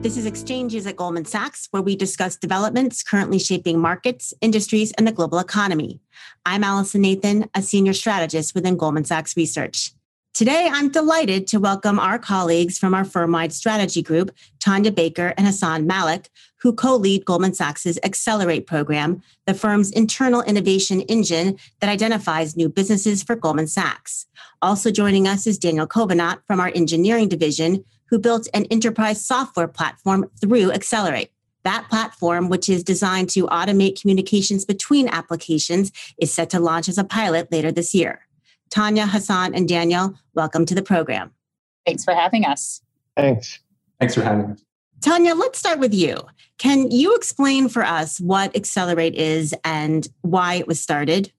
This is Exchanges at Goldman Sachs, where we discuss developments currently shaping markets, industries, and the global economy. I'm Allison Nathan, a senior strategist within Goldman Sachs Research. Today, I'm delighted to welcome our colleagues from our firm wide strategy group, Tanya Baker and Hassan Malik, who co lead Goldman Sachs' Accelerate program, the firm's internal innovation engine that identifies new businesses for Goldman Sachs. Also joining us is Daniel Kobanat from our engineering division, who built an enterprise software platform through Accelerate. That platform, which is designed to automate communications between applications, is set to launch as a pilot later this year. Tanya, Hassan, and Daniel, welcome to the program. Thanks for having us. Thanks. Thanks for having us. Tanya, let's start with you. Can you explain for us what Accelerate is and why it was started?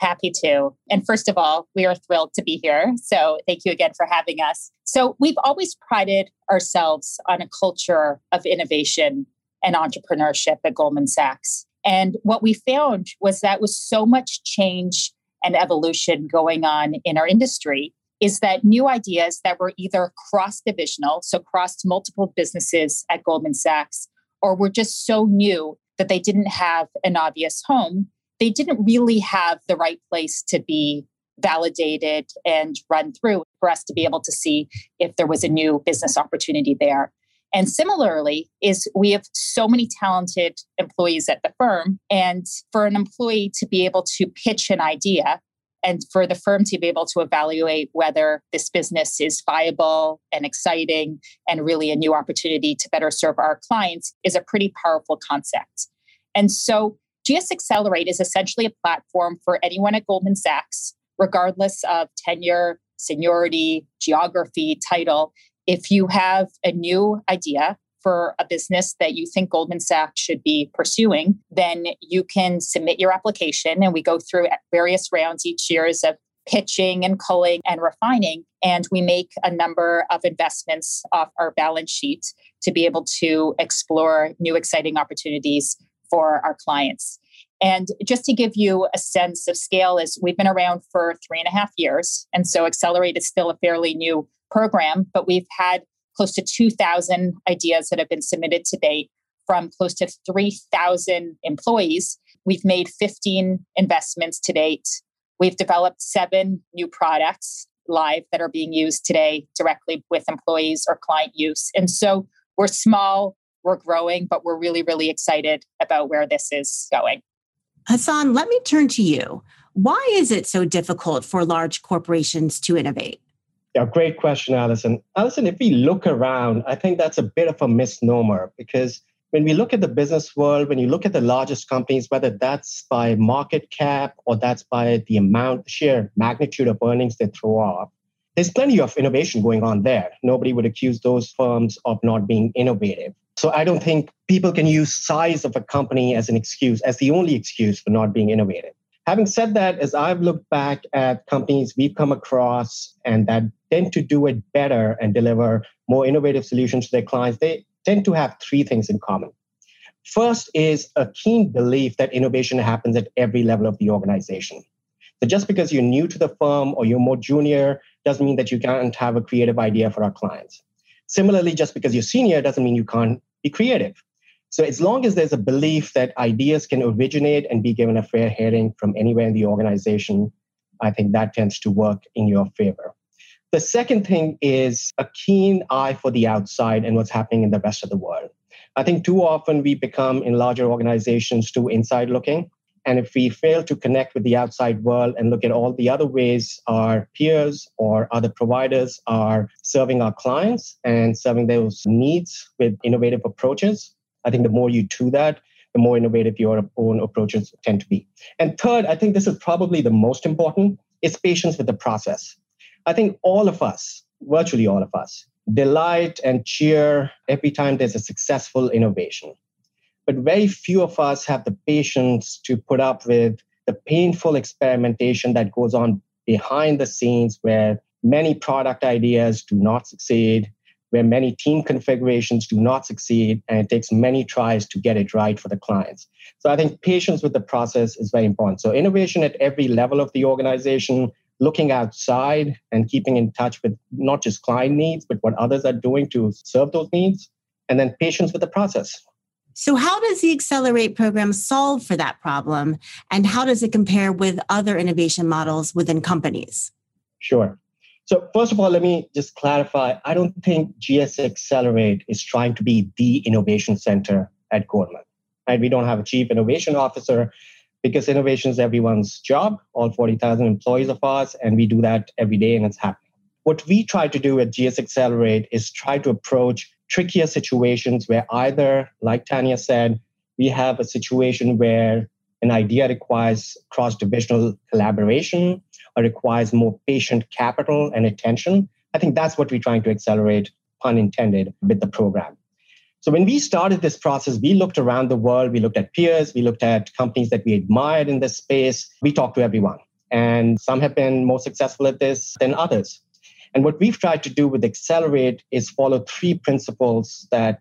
Happy to. And first of all, we are thrilled to be here. So thank you again for having us. So we've always prided ourselves on a culture of innovation and entrepreneurship at Goldman Sachs. And what we found was that with so much change and evolution going on in our industry, is that new ideas that were either cross divisional, so crossed multiple businesses at Goldman Sachs, or were just so new that they didn't have an obvious home, they didn't really have the right place to be validated and run through for us to be able to see if there was a new business opportunity there. And similarly, is we have so many talented employees at the firm. And for an employee to be able to pitch an idea and for the firm to be able to evaluate whether this business is viable and exciting and really a new opportunity to better serve our clients is a pretty powerful concept. And so GS Accelerate is essentially a platform for anyone at Goldman Sachs, regardless of tenure, seniority, geography, title. If you have a new idea for a business that you think Goldman Sachs should be pursuing, then you can submit your application. And we go through various rounds each year of pitching and culling and refining. And we make a number of investments off our balance sheet to be able to explore new exciting opportunities for our clients. And just to give you a sense of scale, is we've been around for three and a half years. And so Accelerate is still a fairly new program, but we've had close to 2,000 ideas that have been submitted to date from close to 3,000 employees. We've made 15 investments to date. We've developed seven new products live that are being used today directly with employees or client use. And so we're small, we're growing, but we're really, really excited about where this is going. Hassan, let me turn to you. Why is it so difficult for large corporations to innovate? Yeah, great question, Allison. Allison, if we look around, I think that's a bit of a misnomer because when we look at the business world, when you look at the largest companies, whether that's by market cap or that's by the amount, sheer magnitude of earnings they throw off, there's plenty of innovation going on there. Nobody would accuse those firms of not being innovative. So I don't think people can use size of a company as an excuse, as the only excuse for not being innovative. Having said that, as I've looked back at companies we've come across and that tend to do it better and deliver more innovative solutions to their clients, they tend to have three things in common. First is a keen belief that innovation happens at every level of the organization. So just because you're new to the firm or you're more junior doesn't mean that you can't have a creative idea for our clients. Similarly, just because you're senior doesn't mean you can't be creative. So, as long as there's a belief that ideas can originate and be given a fair hearing from anywhere in the organization, I think that tends to work in your favor. The second thing is a keen eye for the outside and what's happening in the rest of the world. I think too often we become in larger organizations too inside looking. And if we fail to connect with the outside world and look at all the other ways our peers or other providers are serving our clients and serving those needs with innovative approaches, I think the more you do that, the more innovative your own approaches tend to be. And third, I think this is probably the most important, is patience with the process. I think all of us, virtually all of us, delight and cheer every time there's a successful innovation but very few of us have the patience to put up with the painful experimentation that goes on behind the scenes where many product ideas do not succeed, where many team configurations do not succeed, and it takes many tries to get it right for the clients. So I think patience with the process is very important. So innovation at every level of the organization, looking outside and keeping in touch with not just client needs, but what others are doing to serve those needs and then patience with the process. So, how does the Accelerate program solve for that problem? And how does it compare with other innovation models within companies? Sure. So, first of all, let me just clarify I don't think GS Accelerate is trying to be the innovation center at Goldman. Right? We don't have a chief innovation officer because innovation is everyone's job, all 40,000 employees of ours, and we do that every day and it's happening. What we try to do at GS Accelerate is try to approach trickier situations where either, like Tanya said, we have a situation where an idea requires cross divisional collaboration or requires more patient capital and attention. I think that's what we're trying to accelerate, pun intended, with the program. So when we started this process, we looked around the world, we looked at peers, we looked at companies that we admired in this space. We talked to everyone. And some have been more successful at this than others. And what we've tried to do with Accelerate is follow three principles that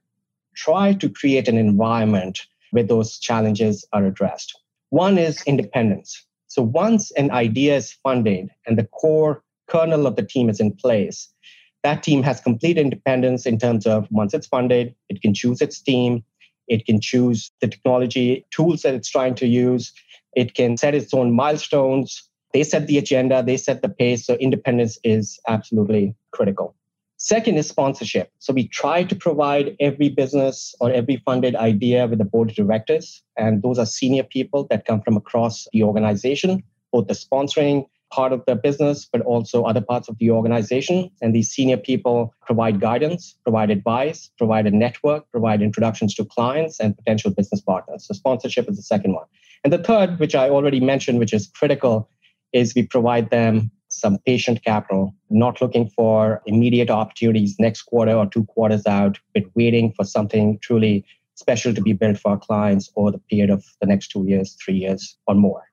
try to create an environment where those challenges are addressed. One is independence. So once an idea is funded and the core kernel of the team is in place, that team has complete independence in terms of once it's funded, it can choose its team, it can choose the technology tools that it's trying to use, it can set its own milestones. They set the agenda, they set the pace. So independence is absolutely critical. Second is sponsorship. So we try to provide every business or every funded idea with a board of directors. And those are senior people that come from across the organization, both the sponsoring part of the business, but also other parts of the organization. And these senior people provide guidance, provide advice, provide a network, provide introductions to clients and potential business partners. So sponsorship is the second one. And the third, which I already mentioned, which is critical, is we provide them some patient capital, not looking for immediate opportunities next quarter or two quarters out, but waiting for something truly special to be built for our clients over the period of the next two years, three years, or more.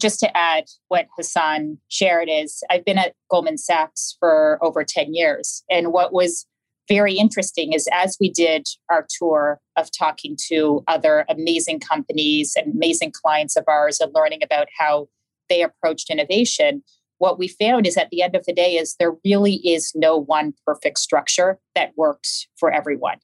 Just to add what Hassan shared is I've been at Goldman Sachs for over 10 years. And what was very interesting is as we did our tour of talking to other amazing companies and amazing clients of ours and learning about how they approached innovation, what we found is at the end of the day is there really is no one perfect structure that works for everyone.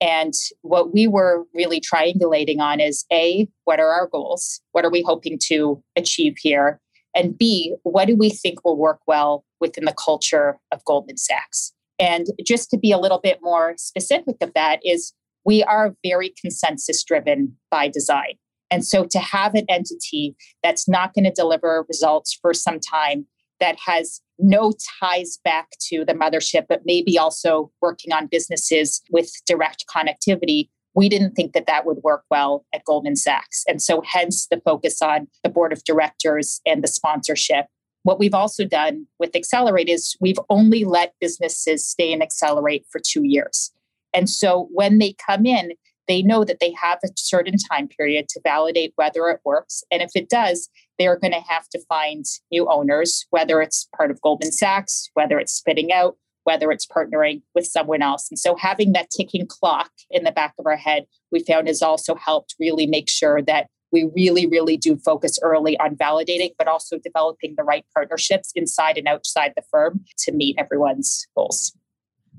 And what we were really triangulating on is a what are our goals? What are we hoping to achieve here? And b what do we think will work well within the culture of goldman sachs? And just to be a little bit more specific of that is we are very consensus driven by design and so to have an entity that's not going to deliver results for some time that has no ties back to the mothership, but maybe also working on businesses with direct connectivity. We didn't think that that would work well at Goldman Sachs. And so, hence the focus on the board of directors and the sponsorship. What we've also done with Accelerate is we've only let businesses stay in Accelerate for two years. And so, when they come in, they know that they have a certain time period to validate whether it works. And if it does, they're going to have to find new owners, whether it's part of Goldman Sachs, whether it's spitting out, whether it's partnering with someone else. And so having that ticking clock in the back of our head, we found has also helped really make sure that we really, really do focus early on validating, but also developing the right partnerships inside and outside the firm to meet everyone's goals.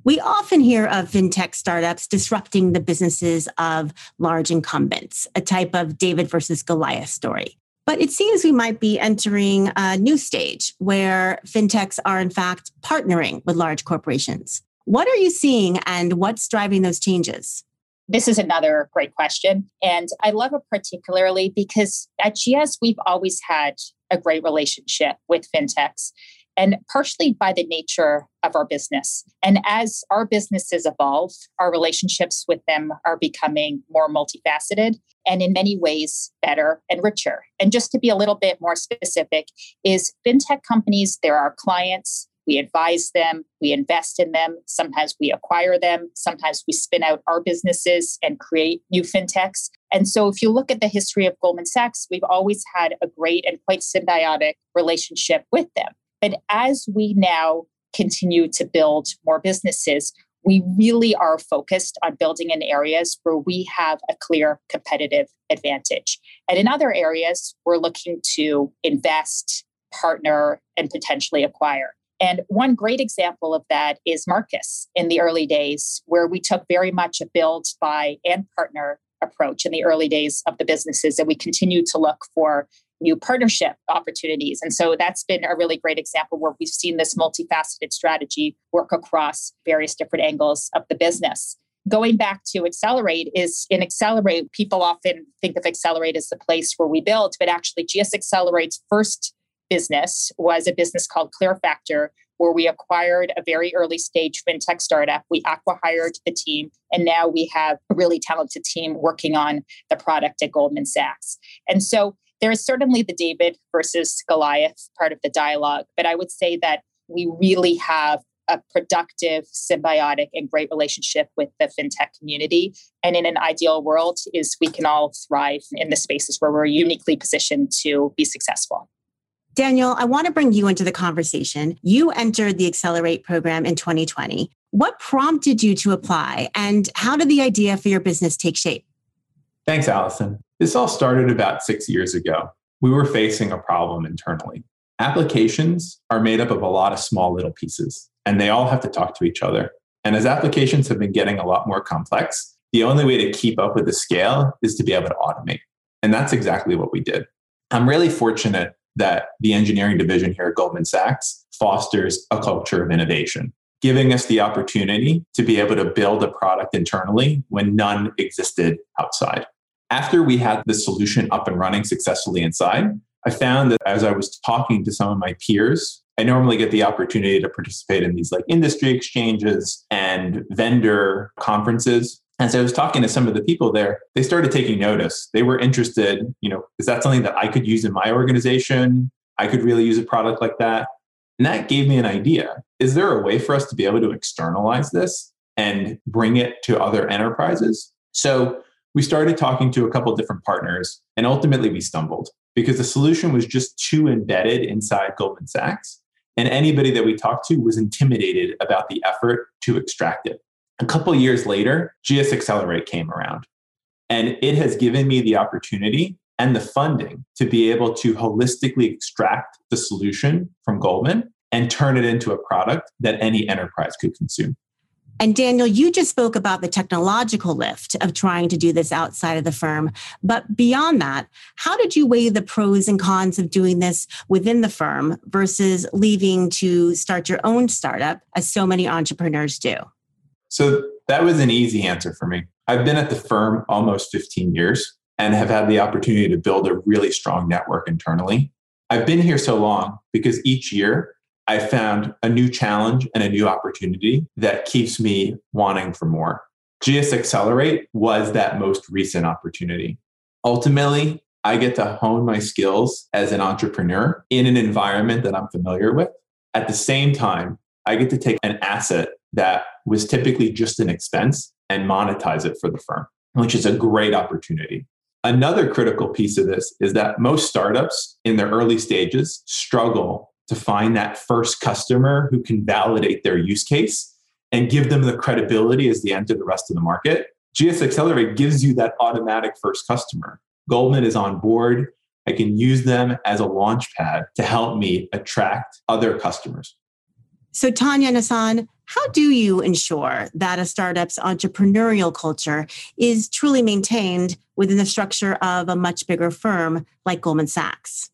We often hear of fintech startups disrupting the businesses of large incumbents, a type of David versus Goliath story. But it seems we might be entering a new stage where fintechs are, in fact, partnering with large corporations. What are you seeing and what's driving those changes? This is another great question. And I love it particularly because at GS, we've always had a great relationship with fintechs and partially by the nature of our business. And as our businesses evolve, our relationships with them are becoming more multifaceted and in many ways better and richer. And just to be a little bit more specific, is fintech companies, they're our clients. We advise them, we invest in them. Sometimes we acquire them. Sometimes we spin out our businesses and create new fintechs. And so, if you look at the history of Goldman Sachs, we've always had a great and quite symbiotic relationship with them. But as we now continue to build more businesses, we really are focused on building in areas where we have a clear competitive advantage. And in other areas, we're looking to invest, partner, and potentially acquire. And one great example of that is Marcus in the early days, where we took very much a build, buy, and partner approach in the early days of the businesses. And we continue to look for new partnership opportunities. And so that's been a really great example where we've seen this multifaceted strategy work across various different angles of the business. Going back to Accelerate is in Accelerate, people often think of Accelerate as the place where we build, but actually GS Accelerate's first business was a business called ClearFactor, where we acquired a very early stage fintech startup. We acqui-hired the team, and now we have a really talented team working on the product at Goldman Sachs. And so there is certainly the David versus Goliath part of the dialogue, but I would say that we really have a productive, symbiotic, and great relationship with the fintech community. And in an ideal world, is we can all thrive in the spaces where we're uniquely positioned to be successful. Daniel, I want to bring you into the conversation. You entered the Accelerate program in 2020. What prompted you to apply, and how did the idea for your business take shape? Thanks, Allison. This all started about six years ago. We were facing a problem internally. Applications are made up of a lot of small little pieces, and they all have to talk to each other. And as applications have been getting a lot more complex, the only way to keep up with the scale is to be able to automate. And that's exactly what we did. I'm really fortunate that the engineering division here at Goldman Sachs fosters a culture of innovation, giving us the opportunity to be able to build a product internally when none existed outside. After we had the solution up and running successfully inside, I found that as I was talking to some of my peers, I normally get the opportunity to participate in these like industry exchanges and vendor conferences. As I was talking to some of the people there, they started taking notice. They were interested, you know, is that something that I could use in my organization? I could really use a product like that. And that gave me an idea. Is there a way for us to be able to externalize this and bring it to other enterprises? So we started talking to a couple different partners, and ultimately we stumbled because the solution was just too embedded inside Goldman Sachs. And anybody that we talked to was intimidated about the effort to extract it. A couple years later, GS Accelerate came around. And it has given me the opportunity and the funding to be able to holistically extract the solution from Goldman and turn it into a product that any enterprise could consume. And Daniel, you just spoke about the technological lift of trying to do this outside of the firm. But beyond that, how did you weigh the pros and cons of doing this within the firm versus leaving to start your own startup, as so many entrepreneurs do? So that was an easy answer for me. I've been at the firm almost 15 years and have had the opportunity to build a really strong network internally. I've been here so long because each year I found a new challenge and a new opportunity that keeps me wanting for more. GS Accelerate was that most recent opportunity. Ultimately, I get to hone my skills as an entrepreneur in an environment that I'm familiar with. At the same time, I get to take an asset that was typically just an expense and monetize it for the firm, which is a great opportunity. Another critical piece of this is that most startups in their early stages struggle to find that first customer who can validate their use case and give them the credibility as they enter the rest of the market. GS Accelerate gives you that automatic first customer. Goldman is on board. I can use them as a launch pad to help me attract other customers. So, Tanya and Hassan, how do you ensure that a startup's entrepreneurial culture is truly maintained within the structure of a much bigger firm like Goldman Sachs?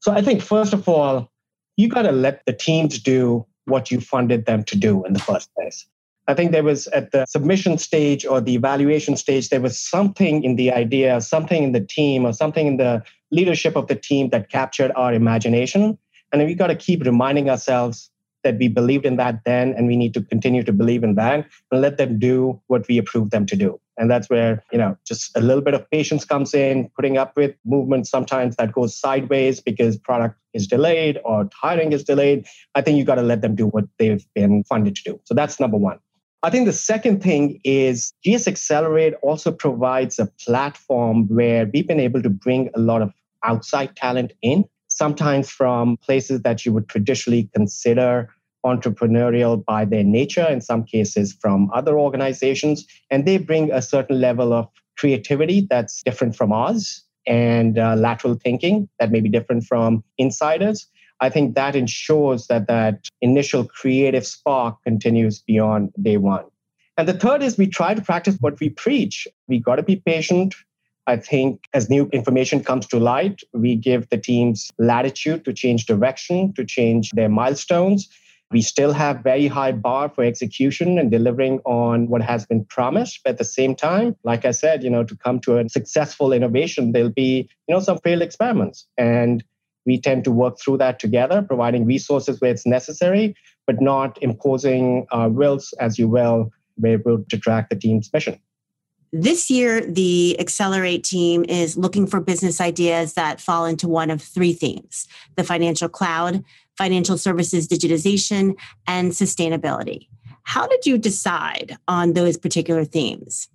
So, I think, first of all, you got to let the teams do what you funded them to do in the first place. I think there was at the submission stage or the evaluation stage, there was something in the idea, something in the team, or something in the leadership of the team that captured our imagination. And we got to keep reminding ourselves that we believed in that then and we need to continue to believe in that and let them do what we approve them to do and that's where you know just a little bit of patience comes in putting up with movement sometimes that goes sideways because product is delayed or hiring is delayed. I think you got to let them do what they've been funded to do. So that's number one. I think the second thing is GS Accelerate also provides a platform where we've been able to bring a lot of outside talent in sometimes from places that you would traditionally consider entrepreneurial by their nature, in some cases from other organizations. And they bring a certain level of creativity that's different from ours and uh, lateral thinking that may be different from insiders. I think that ensures that that initial creative spark continues beyond day one. And the third is we try to practice what we preach. We got to be patient. I think as new information comes to light, we give the teams latitude to change direction, to change their milestones. We still have very high bar for execution and delivering on what has been promised. But at the same time, like I said, you know, to come to a successful innovation, there'll be, you know, some failed experiments. And we tend to work through that together, providing resources where it's necessary, but not imposing our wills, as you will, be able to track the team's mission. This year, the Accelerate team is looking for business ideas that fall into one of three themes the financial cloud, financial services digitization, and sustainability. How did you decide on those particular themes?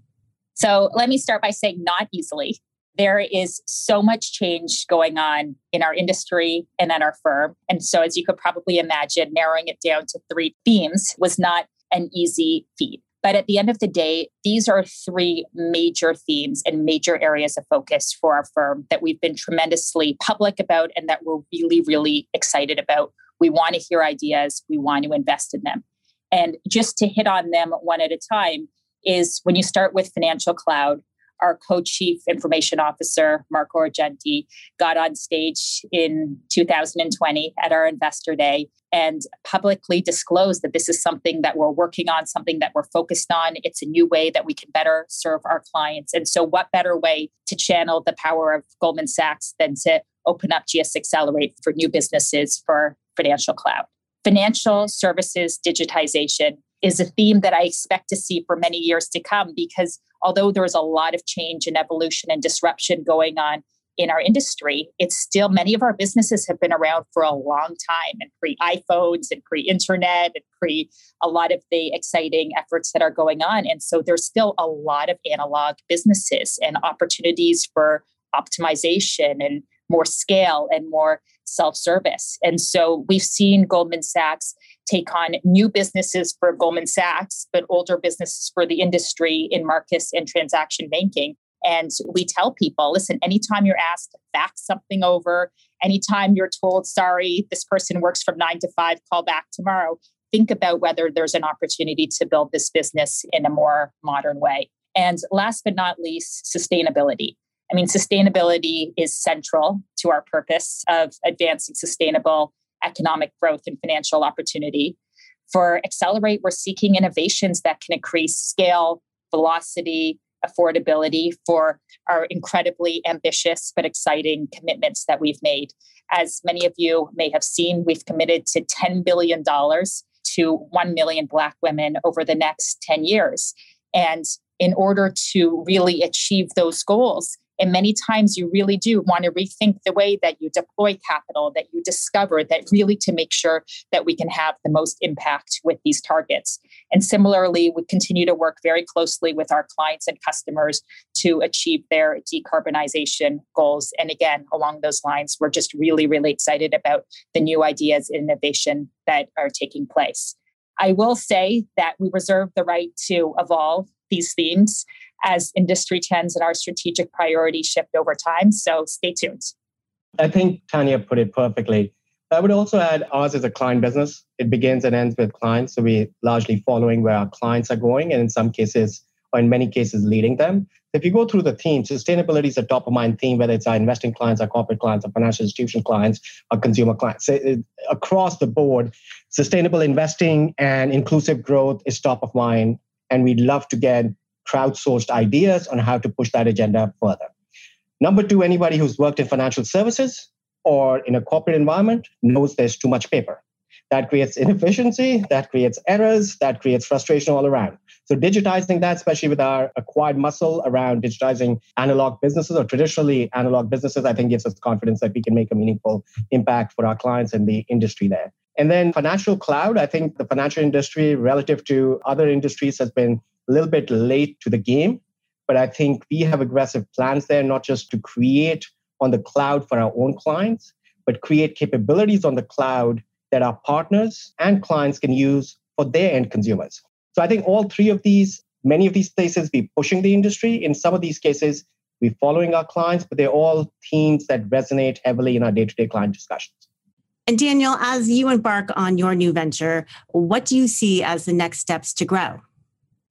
So, let me start by saying not easily. There is so much change going on in our industry and at our firm. And so, as you could probably imagine, narrowing it down to three themes was not an easy feat. But at the end of the day, these are three major themes and major areas of focus for our firm that we've been tremendously public about and that we're really, really excited about. We want to hear ideas, we want to invest in them. And just to hit on them one at a time is when you start with financial cloud, our co-chief information officer marco argenti got on stage in 2020 at our investor day and publicly disclose that this is something that we're working on something that we're focused on. It's a new way that we can better serve our clients. And so what better way to channel the power of goldman sachs than to open up gs accelerate for new businesses for financial cloud? Financial services digitization is a theme that I expect to see for many years to come because although there is a lot of change and evolution and disruption going on in our industry, it's still many of our businesses have been around for a long time and pre iPhones and pre internet and pre a lot of the exciting efforts that are going on. And so there's still a lot of analog businesses and opportunities for optimization and more scale and more self service. And so we've seen Goldman Sachs take on new businesses for Goldman Sachs, but older businesses for the industry in Marcus and transaction banking. And we tell people listen, anytime you're asked to fax something over, anytime you're told, sorry, this person works from nine to five, call back tomorrow, think about whether there's an opportunity to build this business in a more modern way. And last but not least, sustainability. I mean, sustainability is central to our purpose of advancing sustainable economic growth and financial opportunity. For Accelerate, we're seeking innovations that can increase scale, velocity, affordability for our incredibly ambitious but exciting commitments that we've made. As many of you may have seen, we've committed to $10 billion to 1 million Black women over the next 10 years. And in order to really achieve those goals, and many times you really do want to rethink the way that you deploy capital, that you discover, that really to make sure that we can have the most impact with these targets. And similarly, we continue to work very closely with our clients and customers to achieve their decarbonization goals. And again, along those lines, we're just really, really excited about the new ideas and innovation that are taking place. I will say that we reserve the right to evolve these themes as industry trends and our strategic priorities shift over time. So stay tuned. I think Tanya put it perfectly. I would also add ours is a client business. It begins and ends with clients. So we're largely following where our clients are going, and in some cases, or in many cases, leading them. If you go through the theme, sustainability is a top of mind theme, whether it's our investing clients, our corporate clients, our financial institution clients, our consumer clients. So across the board, sustainable investing and inclusive growth is top of mind. And we'd love to get crowdsourced ideas on how to push that agenda further. Number two, anybody who's worked in financial services or in a corporate environment knows there's too much paper. That creates inefficiency, that creates errors, that creates frustration all around. So, digitizing that, especially with our acquired muscle around digitizing analog businesses or traditionally analog businesses, I think gives us confidence that we can make a meaningful impact for our clients and the industry there. And then financial cloud, I think the financial industry relative to other industries has been a little bit late to the game, but I think we have aggressive plans there, not just to create on the cloud for our own clients, but create capabilities on the cloud that our partners and clients can use for their end consumers. So I think all three of these, many of these places, be pushing the industry. In some of these cases, we're following our clients, but they're all themes that resonate heavily in our day to day client discussions. And Daniel, as you embark on your new venture, what do you see as the next steps to grow?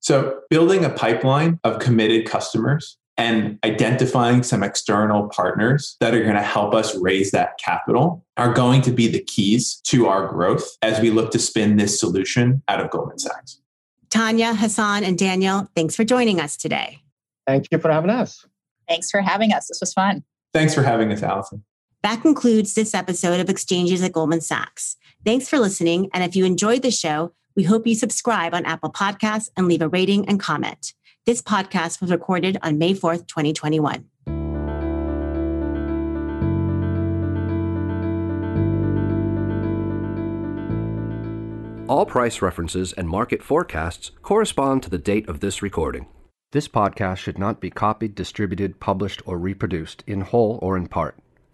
So, building a pipeline of committed customers and identifying some external partners that are going to help us raise that capital are going to be the keys to our growth as we look to spin this solution out of Goldman Sachs. Tanya, Hassan, and Daniel, thanks for joining us today. Thank you for having us. Thanks for having us. This was fun. Thanks for having us, Allison. That concludes this episode of Exchanges at Goldman Sachs. Thanks for listening. And if you enjoyed the show, we hope you subscribe on Apple Podcasts and leave a rating and comment. This podcast was recorded on May 4th, 2021. All price references and market forecasts correspond to the date of this recording. This podcast should not be copied, distributed, published, or reproduced in whole or in part.